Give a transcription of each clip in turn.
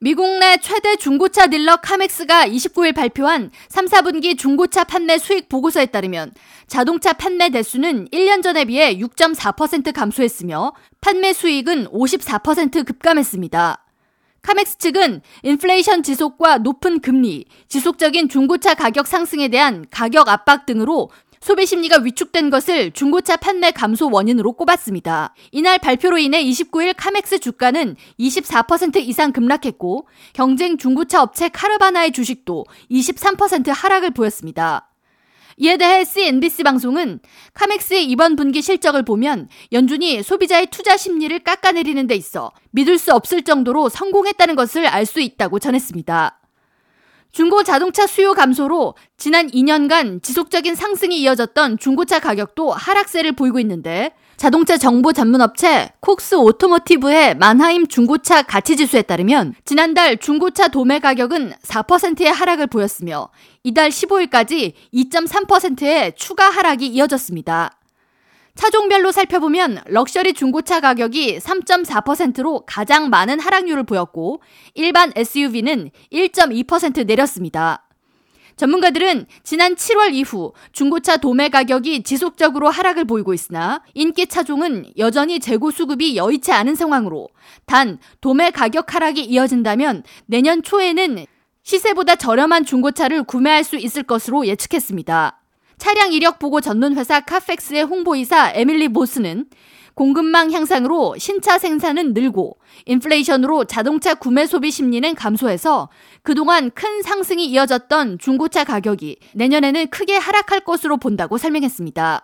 미국 내 최대 중고차 딜러 카맥스가 29일 발표한 3, 4분기 중고차 판매 수익 보고서에 따르면 자동차 판매 대수는 1년 전에 비해 6.4% 감소했으며 판매 수익은 54% 급감했습니다. 카맥스 측은 인플레이션 지속과 높은 금리, 지속적인 중고차 가격 상승에 대한 가격 압박 등으로 소비 심리가 위축된 것을 중고차 판매 감소 원인으로 꼽았습니다. 이날 발표로 인해 29일 카맥스 주가는 24% 이상 급락했고 경쟁 중고차 업체 카르바나의 주식도 23% 하락을 보였습니다. 이에 대해 CNBC 방송은 카맥스의 이번 분기 실적을 보면 연준이 소비자의 투자 심리를 깎아내리는 데 있어 믿을 수 없을 정도로 성공했다는 것을 알 수 있다고 전했습니다. 중고 자동차 수요 감소로 지난 2년간 지속적인 상승이 이어졌던 중고차 가격도 하락세를 보이고 있는데 자동차 정보 전문 업체 콕스 오토모티브의 만하임 중고차 가치 지수에 따르면 지난달 중고차 도매 가격은 4%의 하락을 보였으며 이달 15일까지 2.3%의 추가 하락이 이어졌습니다. 차종별로 살펴보면 럭셔리 중고차 가격이 3.4%로 가장 많은 하락률을 보였고 일반 SUV는 1.2% 내렸습니다. 전문가들은 지난 7월 이후 중고차 도매 가격이 지속적으로 하락을 보이고 있으나 인기 차종은 여전히 재고 수급이 여의치 않은 상황으로 단 도매 가격 하락이 이어진다면 내년 초에는 시세보다 저렴한 중고차를 구매할 수 있을 것으로 예측했습니다. 차량 이력 보고 전문 회사 카펙스의 홍보이사 에밀리 보스는 공급망 향상으로 신차 생산은 늘고 인플레이션으로 자동차 구매 소비 심리는 감소해서 그동안 큰 상승이 이어졌던 중고차 가격이 내년에는 크게 하락할 것으로 본다고 설명했습니다.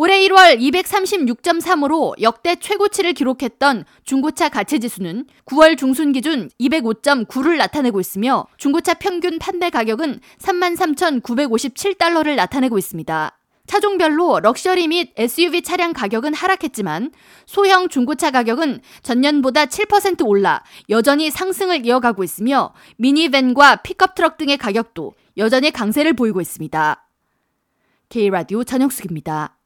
올해 1월 236.3으로 역대 최고치를 기록했던 중고차 가치지수는 9월 중순 기준 205.9를 나타내고 있으며 중고차 평균 판매 가격은 33,957달러를 나타내고 있습니다. 차종별로 럭셔리 및 SUV 차량 가격은 하락했지만 소형 중고차 가격은 전년보다 7% 올라 여전히 상승을 이어가고 있으며 미니밴과 픽업 트럭 등의 가격도 여전히 강세를 보이고 있습니다. K라디오 전영숙입니다.